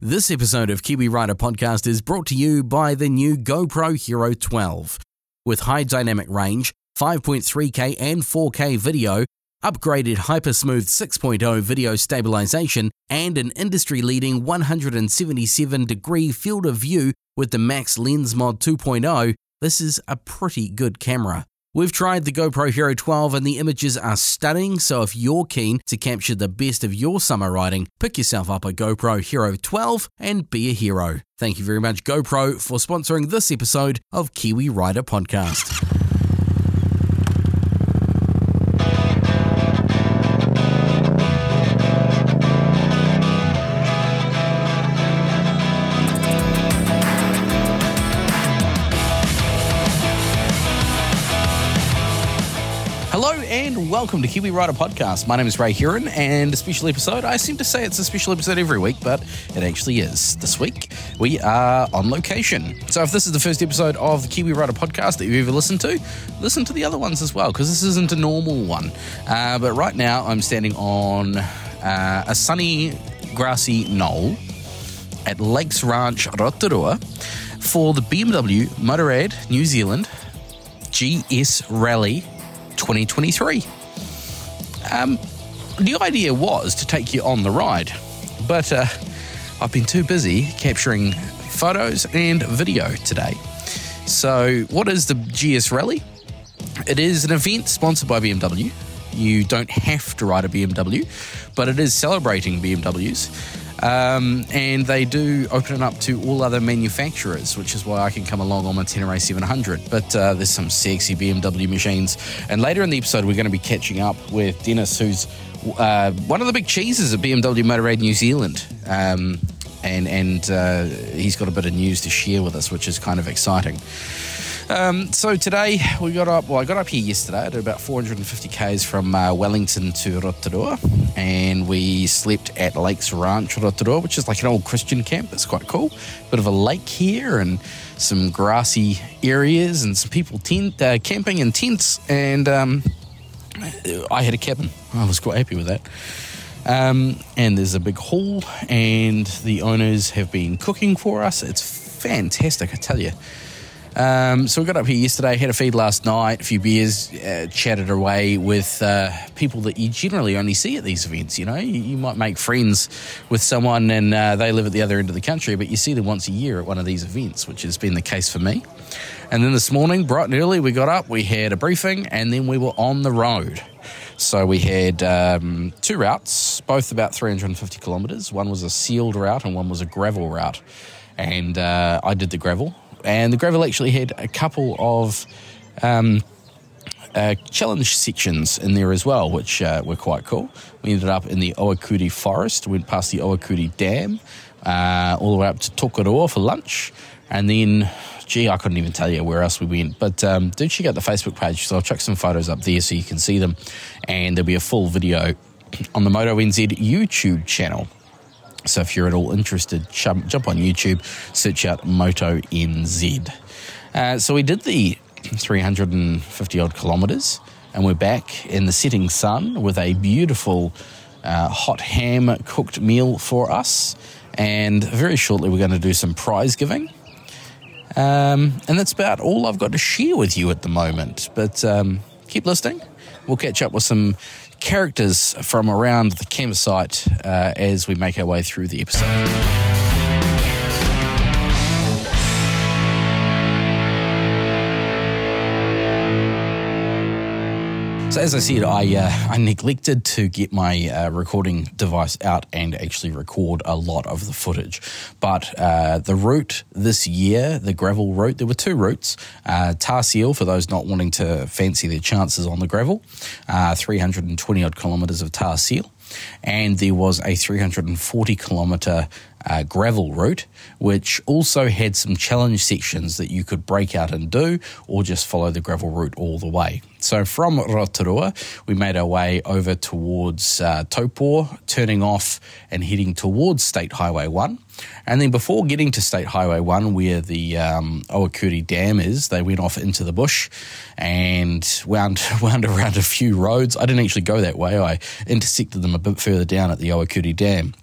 This episode of Kiwi Rider Podcast is brought to you by the new GoPro Hero 12. With high dynamic range, 5.3K and 4K video, upgraded Hypersmooth 6.0 video stabilization, and an industry leading 177 degree field of view with the Max Lens Mod 2.0, this is a pretty good camera. We've tried the GoPro Hero 12 and the images are stunning, so if you're keen to capture the best of your summer riding, pick yourself up a GoPro Hero 12 and be a hero. Thank you very much, GoPro, for sponsoring this episode of Kiwi Rider Podcast. Welcome to Kiwi Rider Podcast. My name is Ray Huron and a special episode. I seem to say it's a special episode every week, but it actually is. This week we are on location. So if this is the first episode of the Kiwi Rider Podcast that you've ever listened to, listen to the other ones as well, because this isn't a normal one. Uh, but right now I'm standing on uh, a sunny, grassy knoll at Lakes Ranch, Rotorua for the BMW Motorrad New Zealand GS Rally 2023. Um, the idea was to take you on the ride, but uh, I've been too busy capturing photos and video today. So, what is the GS Rally? It is an event sponsored by BMW. You don't have to ride a BMW, but it is celebrating BMWs. Um, and they do open it up to all other manufacturers, which is why I can come along on my Tenere 700. But uh, there's some sexy BMW machines. And later in the episode, we're going to be catching up with Dennis, who's uh, one of the big cheeses at BMW Motorrad New Zealand. Um, and and uh, he's got a bit of news to share with us, which is kind of exciting. Um, so today we got up. Well, I got up here yesterday. I did about 450 k's from uh, Wellington to Rotorua, and we slept at Lakes Ranch Rotorua, which is like an old Christian camp. It's quite cool. Bit of a lake here and some grassy areas and some people tent uh, camping in tents. And um, I had a cabin. I was quite happy with that. Um, and there's a big hall, and the owners have been cooking for us. It's fantastic, I tell you. Um, so we got up here yesterday, had a feed last night, a few beers, uh, chatted away with uh, people that you generally only see at these events. You know, you, you might make friends with someone and uh, they live at the other end of the country, but you see them once a year at one of these events, which has been the case for me. And then this morning, bright and early, we got up, we had a briefing, and then we were on the road. So we had um, two routes, both about 350 kilometres. One was a sealed route and one was a gravel route. And uh, I did the gravel and the gravel actually had a couple of um, uh, challenge sections in there as well, which uh, were quite cool. We ended up in the Ohakuri forest, went past the Ohakuri Dam, uh, all the way up to Tokoroa for lunch, and then, gee, I couldn't even tell you where else we went. But um, do check out the Facebook page, so I'll chuck some photos up there so you can see them, and there'll be a full video on the Moto NZ YouTube channel. So if you're at all interested, jump, jump on YouTube, search out Moto NZ. Uh, so we did the 350 odd kilometres, and we're back in the setting sun with a beautiful uh, hot ham cooked meal for us. And very shortly, we're going to do some prize giving. Um, and that's about all I've got to share with you at the moment. But um, keep listening. We'll catch up with some characters from around the campsite uh, as we make our way through the episode. As I said, I uh, I neglected to get my uh, recording device out and actually record a lot of the footage. But uh, the route this year, the gravel route, there were two routes. Uh, tar seal for those not wanting to fancy their chances on the gravel, uh, 320 odd kilometres of tar seal. And there was a 340 kilometre uh, gravel route, which also had some challenge sections that you could break out and do, or just follow the gravel route all the way. So from Rotorua, we made our way over towards uh, turning off and heading towards State Highway 1. And then before getting to State Highway 1, where the um, Dam is, they went off into the bush and wound, wound around a few roads. I didn't actually go that way, I intersected them a bit further down at the Ohakuri Dam.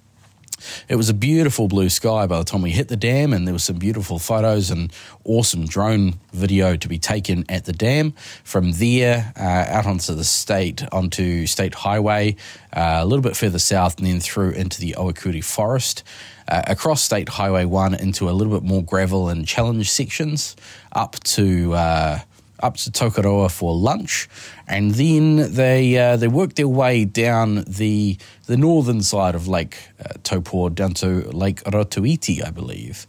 It was a beautiful blue sky by the time we hit the dam, and there was some beautiful photos and awesome drone video to be taken at the dam. From there, uh, out onto the state, onto State Highway, uh, a little bit further south, and then through into the Ohakuri Forest. Uh, across State Highway 1 into a little bit more gravel and challenge sections, up to uh, up to Tokoroa for lunch, and then they uh, they worked their way down the the northern side of Lake uh, Taupo down to Lake Rotoiti, I believe.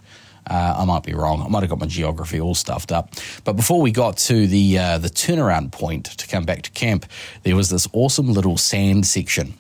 Uh, I might be wrong. I might have got my geography all stuffed up. But before we got to the uh, the turnaround point to come back to camp, there was this awesome little sand section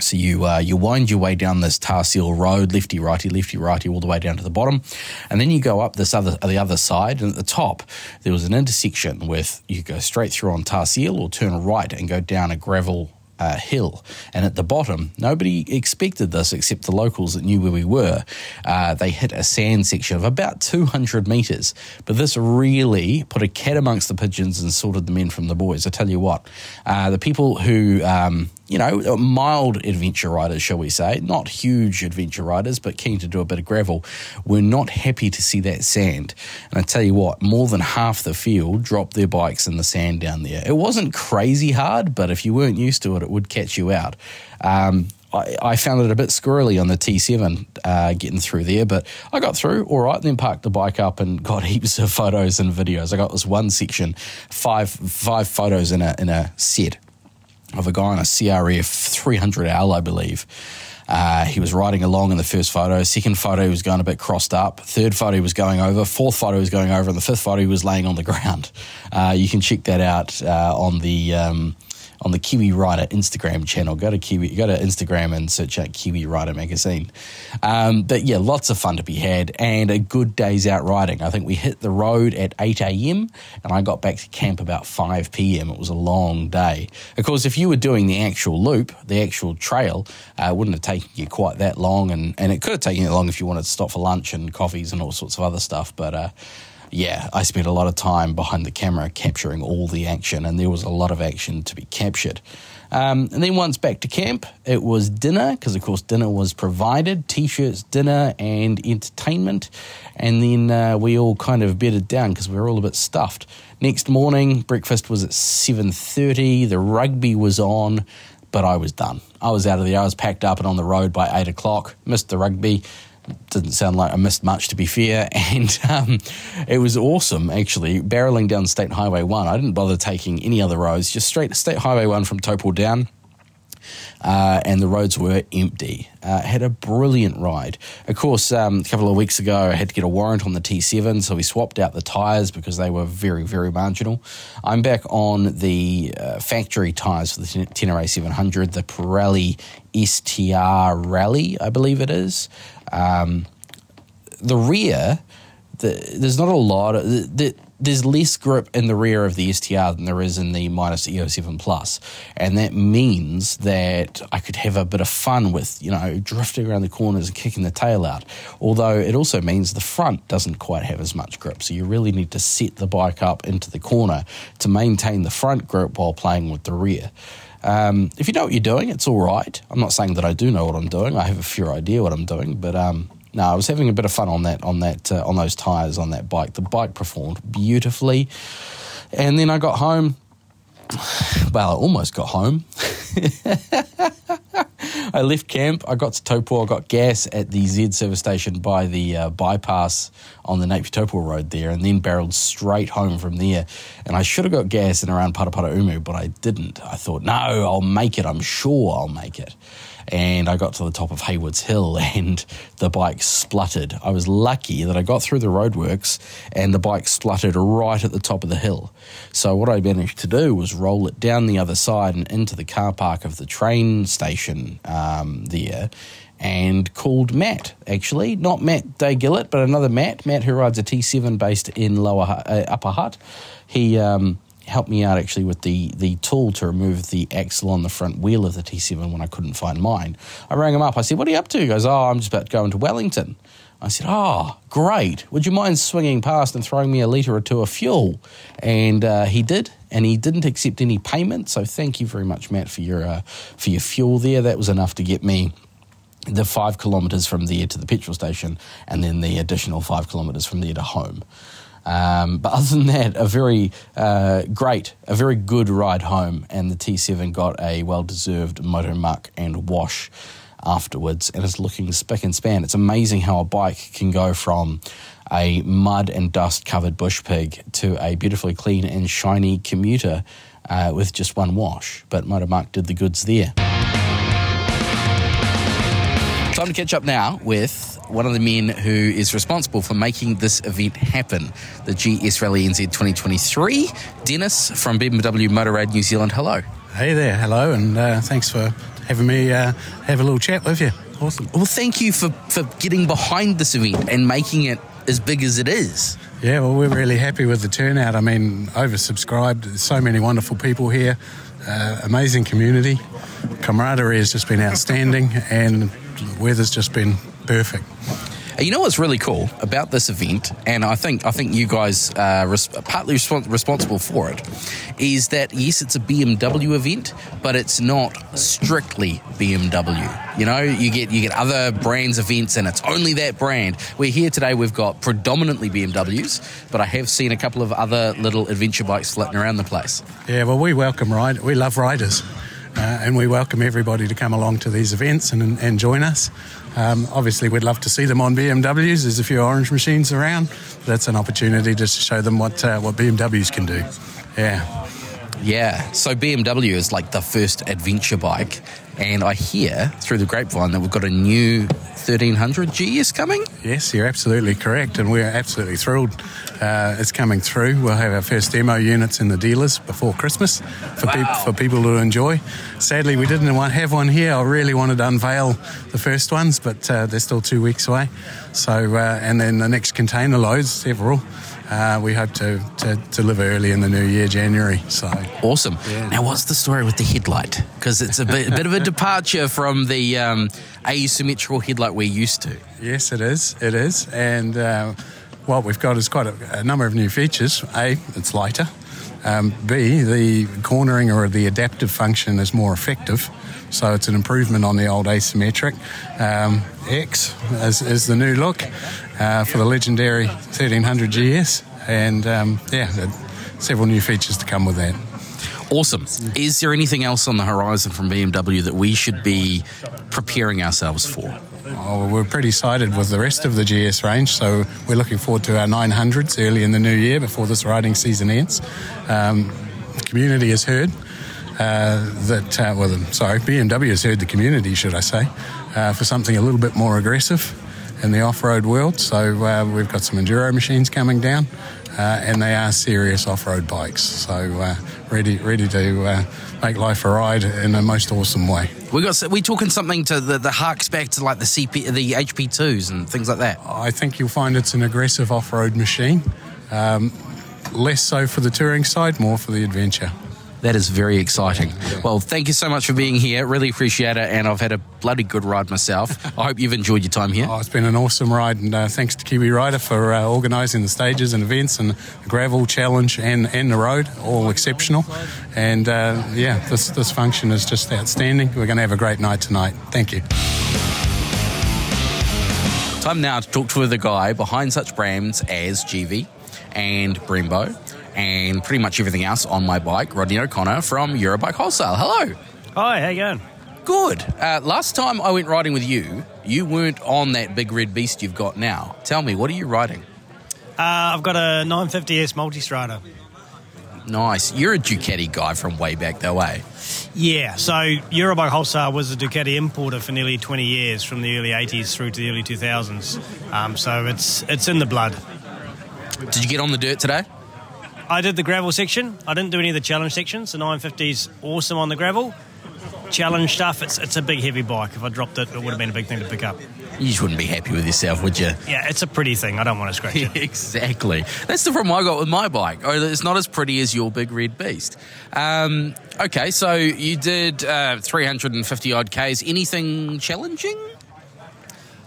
so you uh, you wind your way down this tar seal road, lefty righty, lefty righty, all the way down to the bottom, and then you go up this other the other side, and at the top there was an intersection with you go straight through on tar seal or turn right and go down a gravel uh, hill. And at the bottom, nobody expected this except the locals that knew where we were. Uh, they hit a sand section of about 200 metres. But this really put a cat amongst the pigeons and sorted the men from the boys. I tell you what, uh, the people who um, you know, mild adventure riders, shall we say, not huge adventure riders, but keen to do a bit of gravel, were not happy to see that sand. And I tell you what, more than half the field dropped their bikes in the sand down there. It wasn't crazy hard, but if you weren't used to it, it would catch you out. Um, I, found it a bit squirrely on the T7 uh, getting through there, but I got through all right. Then parked the bike up and got heaps of photos and videos. I got this one section, five five photos in a in a set of a guy on a CRF 300L, I believe. Uh, he was riding along in the first photo. Second photo, he was going a bit crossed up. Third photo, he was going over. Fourth photo, he was going over. And the fifth photo, he was laying on the ground. Uh, you can check that out uh, on the. Um, on the Kiwi Rider Instagram channel. Go to Kiwi, go to Instagram and search out Kiwi Rider magazine. Um, but yeah, lots of fun to be had and a good day's out riding. I think we hit the road at 8 a.m. and I got back to camp about 5 p.m. It was a long day. Of course, if you were doing the actual loop, the actual trail, uh, it wouldn't have taken you quite that long, and, and it could have taken you long if you wanted to stop for lunch and coffees and all sorts of other stuff. But uh, yeah, I spent a lot of time behind the camera capturing all the action, and there was a lot of action to be captured. Um, and then once back to camp, it was dinner, because of course dinner was provided, t-shirts, dinner, and entertainment. And then uh, we all kind of bedded down because we were all a bit stuffed. Next morning, breakfast was at 7.30, the rugby was on, but I was done. I was out of there. I was packed up and on the road by 8 o'clock, missed the rugby, didn't sound like I missed much, to be fair. And um, it was awesome, actually, barreling down State Highway 1. I didn't bother taking any other roads, just straight State Highway 1 from Taupo down. Uh, and the roads were empty. Uh, had a brilliant ride. Of course, um, a couple of weeks ago, I had to get a warrant on the T7, so we swapped out the tyres because they were very, very marginal. I'm back on the uh, factory tyres for the Tenere 700, the Pirelli STR Rally, I believe it is. Um, the rear, the, there's not a lot of. The, the, there's less grip in the rear of the STR than there is in the Mitas E07 Plus, and that means that I could have a bit of fun with you know drifting around the corners and kicking the tail out. Although it also means the front doesn't quite have as much grip, so you really need to set the bike up into the corner to maintain the front grip while playing with the rear. Um, if you know what you're doing, it's all right. I'm not saying that I do know what I'm doing. I have a fair idea what I'm doing, but um, no, I was having a bit of fun on that on that uh, on those tires on that bike. The bike performed beautifully, and then I got home. Well, I almost got home. I left camp. I got to Taupo. I got gas at the Z service station by the uh, bypass on the Napier Taupo road there, and then barreled straight home from there. And I should have got gas in around Paraparaumu, but I didn't. I thought, no, I'll make it. I'm sure I'll make it and I got to the top of Haywards Hill and the bike spluttered. I was lucky that I got through the roadworks and the bike spluttered right at the top of the hill. So what I managed to do was roll it down the other side and into the car park of the train station um, there and called Matt, actually. Not Matt Day Gillett, but another Matt, Matt who rides a T7 based in Lower uh, Upper Hutt. He um, helped me out actually with the the tool to remove the axle on the front wheel of the T7 when I couldn't find mine. I rang him up. I said, "What are you up to?" He goes, "Oh, I'm just about going to go into Wellington." I said, "Oh, great! Would you mind swinging past and throwing me a litre or two of fuel?" And uh, he did, and he didn't accept any payment. So thank you very much, Matt, for your uh, for your fuel there. That was enough to get me the five kilometres from there to the petrol station, and then the additional five kilometres from there to home. Um, but other than that, a very uh, great, a very good ride home, and the T7 got a well deserved motor muck and wash afterwards, and it's looking spick and span. It's amazing how a bike can go from a mud and dust covered bush pig to a beautifully clean and shiny commuter uh, with just one wash. But Motor Muck did the goods there. Time to catch up now with one of the men who is responsible for making this event happen, the GS Rally NZ 2023. Dennis from BMW Motorrad New Zealand. Hello. Hey there, hello, and uh, thanks for having me uh, have a little chat with you. Awesome. Well, thank you for, for getting behind this event and making it as big as it is. Yeah, well, we're really happy with the turnout. I mean, oversubscribed. There's so many wonderful people here. Uh, amazing community. Camaraderie has just been outstanding, and the weather's just been perfect. You know what's really cool about this event, and I think I think you guys are res- partly respons- responsible for it, is that yes, it's a BMW event, but it's not strictly BMW. You know, you get you get other brands events, and it's only that brand. We're here today. We've got predominantly BMWs, but I have seen a couple of other little adventure bikes flitting around the place. Yeah, well, we welcome ride. We love riders. Uh, and we welcome everybody to come along to these events and, and join us. Um, obviously, we'd love to see them on BMWs. There's a few orange machines around. That's an opportunity just to show them what uh, what BMWs can do. Yeah. Yeah. So BMW is like the first adventure bike, and I hear through the grapevine that we've got a new 1300 GS coming. Yes, you're absolutely correct, and we're absolutely thrilled. Uh, it's coming through. We'll have our first demo units in the dealers before Christmas for, Wow. peop for people to enjoy. Sadly, we didn't want, have one here. I really wanted to unveil the first ones, but uh, they're still two weeks away. So, uh, and then the next container loads, several. Uh, we hope to, to deliver early in the new year, January. So, Awesome. Now, what's the story with the headlight? Because it's a bit, a bit of a departure from the um, asymmetrical headlight we're used to. Yes, it is. It is. And uh, what we've got is quite a, a number of new features. A, it's lighter. Um, B, the cornering or the adaptive function is more effective. So it's an improvement on the old asymmetric. Um, X is, is the new look uh, for the legendary 1300 GS. And um, yeah, several new features to come with that. Awesome. Is there anything else on the horizon from BMW that we should be preparing ourselves for? Oh, we're pretty excited with the rest of the GS range, so we're looking forward to our 900s early in the new year before this riding season ends. Um, the community has heard uh, that, uh, well, sorry, BMW has heard the community, should I say, uh, for something a little bit more aggressive in the off road world. So uh, we've got some enduro machines coming down. Uh, and they are serious off-road bikes, so uh, ready, ready to make life a ride in a most awesome way. We got we talking something to the, the harks back to like the CP the HP twos and things like that. I think you'll find it's an aggressive off road machine. Um, less so for the touring side, more for the adventure. That is very exciting. Well, thank you so much for being here. Really appreciate it, and I've had a bloody good ride myself. I hope you've enjoyed your time here. Oh, it's been an awesome ride, and uh, thanks to Kiwi Rider for uh, organising the stages and events and the gravel challenge and, and the road, all exceptional. And uh, yeah, this, this function is just outstanding. We're going to have a great night tonight. Thank you. Time now to talk to the guy behind such brands as GV and Brembo and pretty much everything else on my bike, Rodney O'Connor from Eurobike Wholesale. Hello. Hi, how you going? Good. Uh, last time I went riding with you, you weren't on that big red beast you've got now. Tell me, what are you riding? Uh, I've got a 950S Multistrada. Nice. You're a Ducati guy from way back though, eh? Yeah, so Eurobike Wholesale was a Ducati importer for nearly 20 years, from the early 80s through to the early 2000s. Um, so it's it's in the blood. Did you get on the dirt today? I did the gravel section. I didn't do any of the challenge sections. The 950's awesome on the gravel. Challenge stuff, it's it's a big heavy bike. If I dropped it, it would have been a big thing to pick up. You just wouldn't be happy with yourself, would you? Yeah, it's a pretty thing. I don't want to scratch it. exactly. That's the problem I got with my bike. Oh, it's not as pretty as your big red beast. Um, okay, so you did uh, 350 odd Ks. Anything challenging?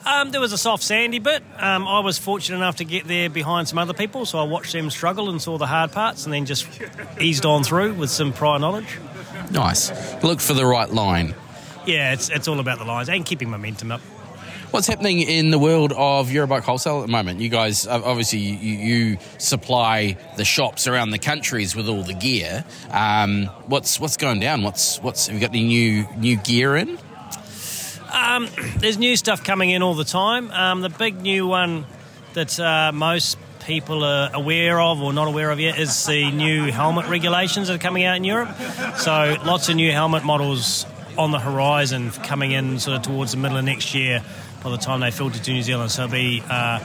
Um, there was a soft sandy bit. Um, I was fortunate enough to get there behind some other people, so I watched them struggle and saw the hard parts, and then just eased on through with some prior knowledge. Nice. Look for the right line. Yeah, it's it's all about the lines and keeping momentum up. What's happening in the world of Eurobike wholesale at the moment? You guys, uh, obviously, you, you supply the shops around the countries with all the gear. Um, what's what's going down? What's what's have you got any new new gear in? Um, there's new stuff coming in all the time. Um, the big new one that uh, most people are aware of or not aware of yet is the new helmet regulations that are coming out in Europe. So lots of new helmet models on the horizon coming in sort of towards the middle of next year by the time they filter to New Zealand. So it'll be uh,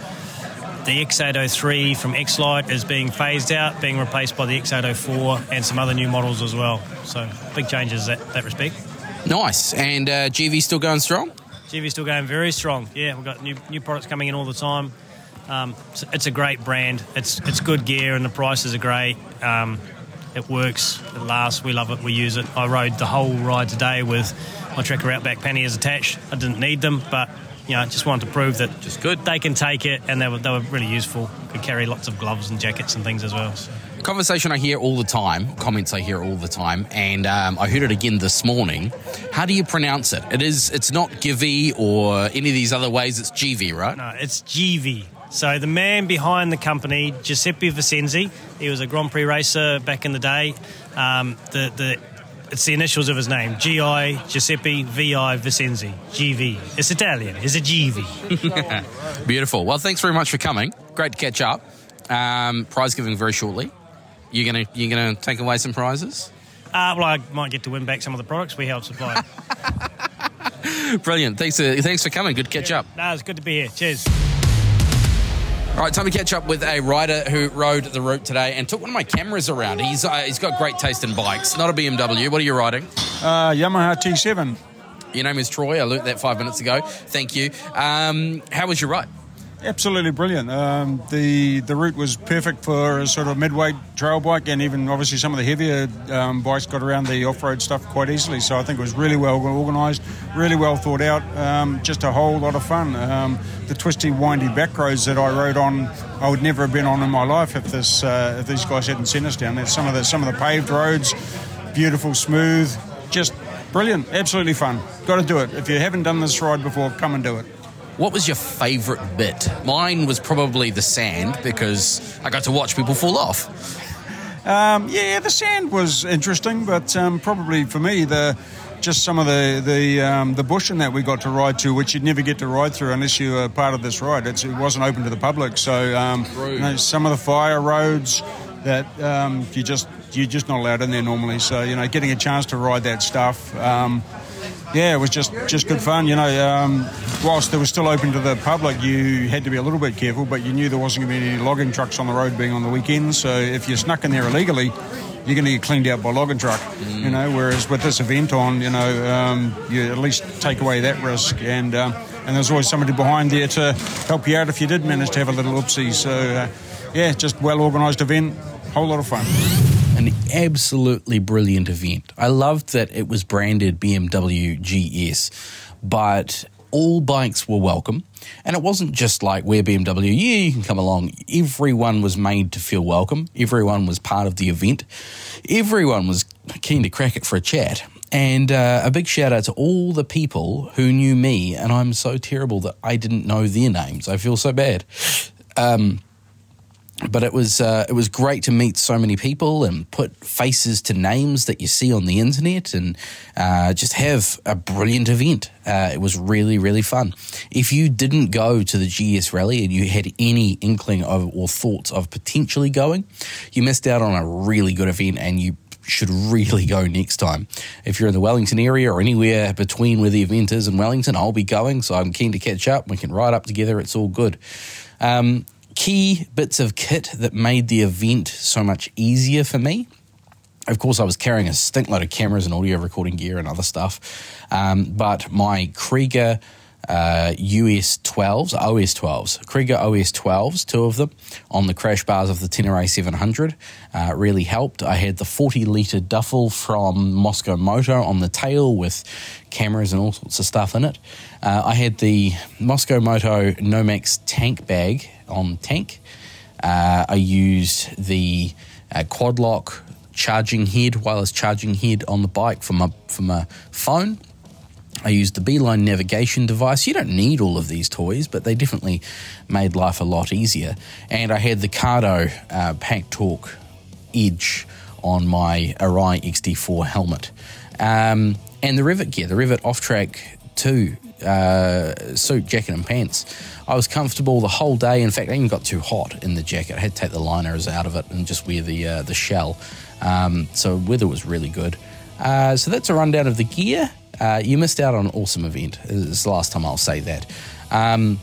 the X803 from X-Lite is being phased out, being replaced by the X804 and some other new models as well. So big changes that, that respect. Nice. And uh, GV still going strong? GV's still going very strong. Yeah, we've got new new products coming in all the time. Um, it's, it's a great brand. It's it's good gear and the prices are great. Um, it works. It lasts. We love it. We use it. I rode the whole ride today with my Trekker Outback panniers attached. I didn't need them, but you know, just wanted to prove that Just good. they can take it, and they were they were really useful. Could carry lots of gloves and jackets and things as well. So. Conversation I hear all the time, comments I hear all the time, and um, I heard it again this morning. How do you pronounce it? It is. It's not Givi or any of these other ways. It's GV, right? No, it's GV. So the man behind the company, Giuseppe Visenzi, he was a Grand Prix racer back in the day. Um, the the it's the initials of his name: GI Giuseppe VI Visenzi. GV. It's Italian. It's a GV. Beautiful. Well, thanks very much for coming. Great to catch up. Um, prize giving very shortly. You're gonna you're gonna take away some prizes. Uh, well, I might get to win back some of the products we help supply. Brilliant. Thanks. Uh, thanks for coming. Good to catch up. no, it's good to be here. Cheers. All right, time to catch up with a rider who rode the route today and took one of my cameras around. He's uh, he's got great taste in bikes. Not a BMW. What are you riding? Uh, Yamaha T7. Your name is Troy. I learnt that five minutes ago. Thank you. Um, how was your ride? Absolutely brilliant. Um, the the route was perfect for a sort of midweight trail bike, and even obviously some of the heavier um, bikes got around the off road stuff quite easily. So I think it was really well organised, really well thought out. Um, just a whole lot of fun. Um, the twisty, windy back roads that I rode on, I would never have been on in my life if this uh, if these guys hadn't sent us down there. Some of the some of the paved roads, beautiful, smooth, just brilliant. Absolutely fun. Got to do it. If you haven't done this ride before, come and do it. What was your favourite bit? Mine was probably the sand because I got to watch people fall off. Um, yeah, the sand was interesting, but um, probably for me the just some of the the um, the bush and that we got to ride to, which you'd never get to ride through unless you were part of this ride. It's, it wasn't open to the public, so um, you know, some of the fire roads that um, you just you're just not allowed in there normally. So you know, getting a chance to ride that stuff. Yeah, it was just, just good fun. You know, um, whilst it was still open to the public, you had to be a little bit careful, but you knew there wasn't going to be any logging trucks on the road being on the weekends. So if you snuck in there illegally, you're going to get cleaned out by a logging truck. You know, whereas with this event on, you know, um, you at least take away that risk, and um, and there's always somebody behind there to help you out if you did manage to have a little oopsie. So uh, yeah, just well organised event, whole lot of fun. An absolutely brilliant event. I loved that it was branded BMW GS, but all bikes were welcome. And it wasn't just like we're BMW, yeah, you can come along. Everyone was made to feel welcome. Everyone was part of the event. Everyone was keen to crack it for a chat. And uh, a big shout out to all the people who knew me, and I'm so terrible that I didn't know their names. I feel so bad. Um, but it was uh, it was great to meet so many people and put faces to names that you see on the internet and uh, just have a brilliant event. Uh, it was really really fun. If you didn't go to the GS rally and you had any inkling of or thoughts of potentially going, you missed out on a really good event and you should really go next time. If you're in the Wellington area or anywhere between where the event is and Wellington, I'll be going, so I'm keen to catch up. We can ride up together. It's all good. Um, key bits of kit that made the event so much easier for me. Of course, I was carrying a stink load of cameras and audio recording gear and other stuff, um, but my Kriega uh, US 12s, OS 12s, Kriega OS 12s, two of them, on the crash bars of the Tenere 700 uh, really helped. I had the 40 litre duffel from Mosko Moto on the tail with cameras and all sorts of stuff in it. Uh, I had the Mosko Moto Nomex tank bag on tank. Uh, I used the uh, quad lock charging head, wireless charging head on the bike for my for my phone. I used the Beeline navigation device. You don't need all of these toys, but they definitely made life a lot easier. And I had the Cardo uh, Pack Talk Edge on my Arai XD4 helmet. Um, and the Rev'it gear, the Rev'it Off Track 2 uh, suit, jacket, and pants. I was comfortable the whole day. In fact, I even got too hot in the jacket. I had to take the liners out of it and just wear the uh, the shell. Um, so weather was really good. Uh, so that's a rundown of the gear. Uh, you missed out on an awesome event. It's the last time I'll say that. Um,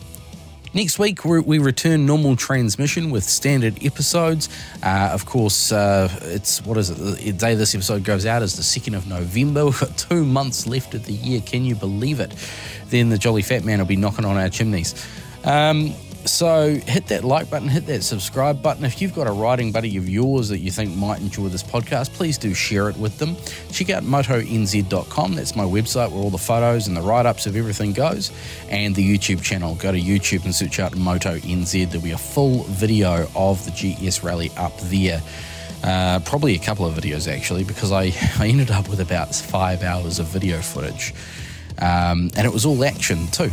Next week, we return normal transmission with standard episodes. Uh, of course, uh, it's what is it? The day this episode goes out is the 2nd of November. We've got two months left of the year. Can you believe it? Then the Jolly Fat Man will be knocking on our chimneys. Um, so hit that like button, hit that subscribe button. If you've got a riding buddy of yours that you think might enjoy this podcast, please do share it with them. Check out motonz.com. That's my website where all the photos and the write ups of everything goes. And the YouTube channel. Go to YouTube and search out Moto NZ. There'll be a full video of the GS Rally up there. Uh, probably a couple of videos actually, because I, I ended up with about five hours of video footage. Um, and it was all action too.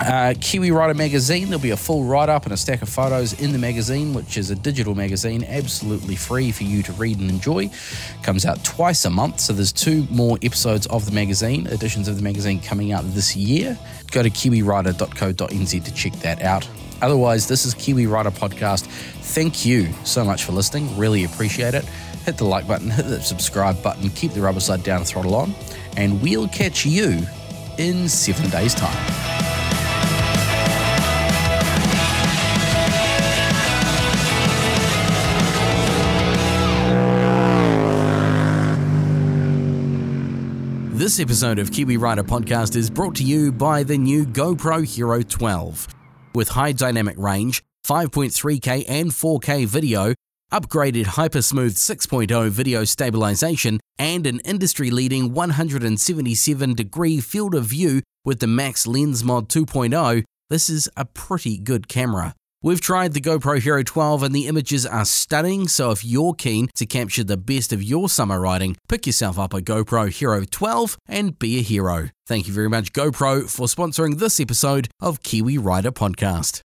Uh, Kiwi Rider magazine, there'll be a full write up and a stack of photos in the magazine, which is a digital magazine, absolutely free for you to read and enjoy. Comes out twice a month, so there's two more episodes of the magazine, editions of the magazine coming out this year. Go to kiwirider.co.nz to check that out. Otherwise, this is Kiwi Rider Podcast. Thank you so much for listening, really appreciate it. Hit the like button, hit the subscribe button, keep the rubber side down, throttle on, and we'll catch you in seven days' time. This episode of Kiwi Rider Podcast is brought to you by the new GoPro Hero 12. With high dynamic range, 5.3K and 4K video, upgraded Hypersmooth 6.0 video stabilization, and an industry leading 177 degree field of view with the Max Lens Mod 2.0, this is a pretty good camera. We've tried the GoPro Hero 12 and the images are stunning, so if you're keen to capture the best of your summer riding, pick yourself up a GoPro Hero 12 and be a hero. Thank you very much, GoPro, for sponsoring this episode of Kiwi Rider Podcast.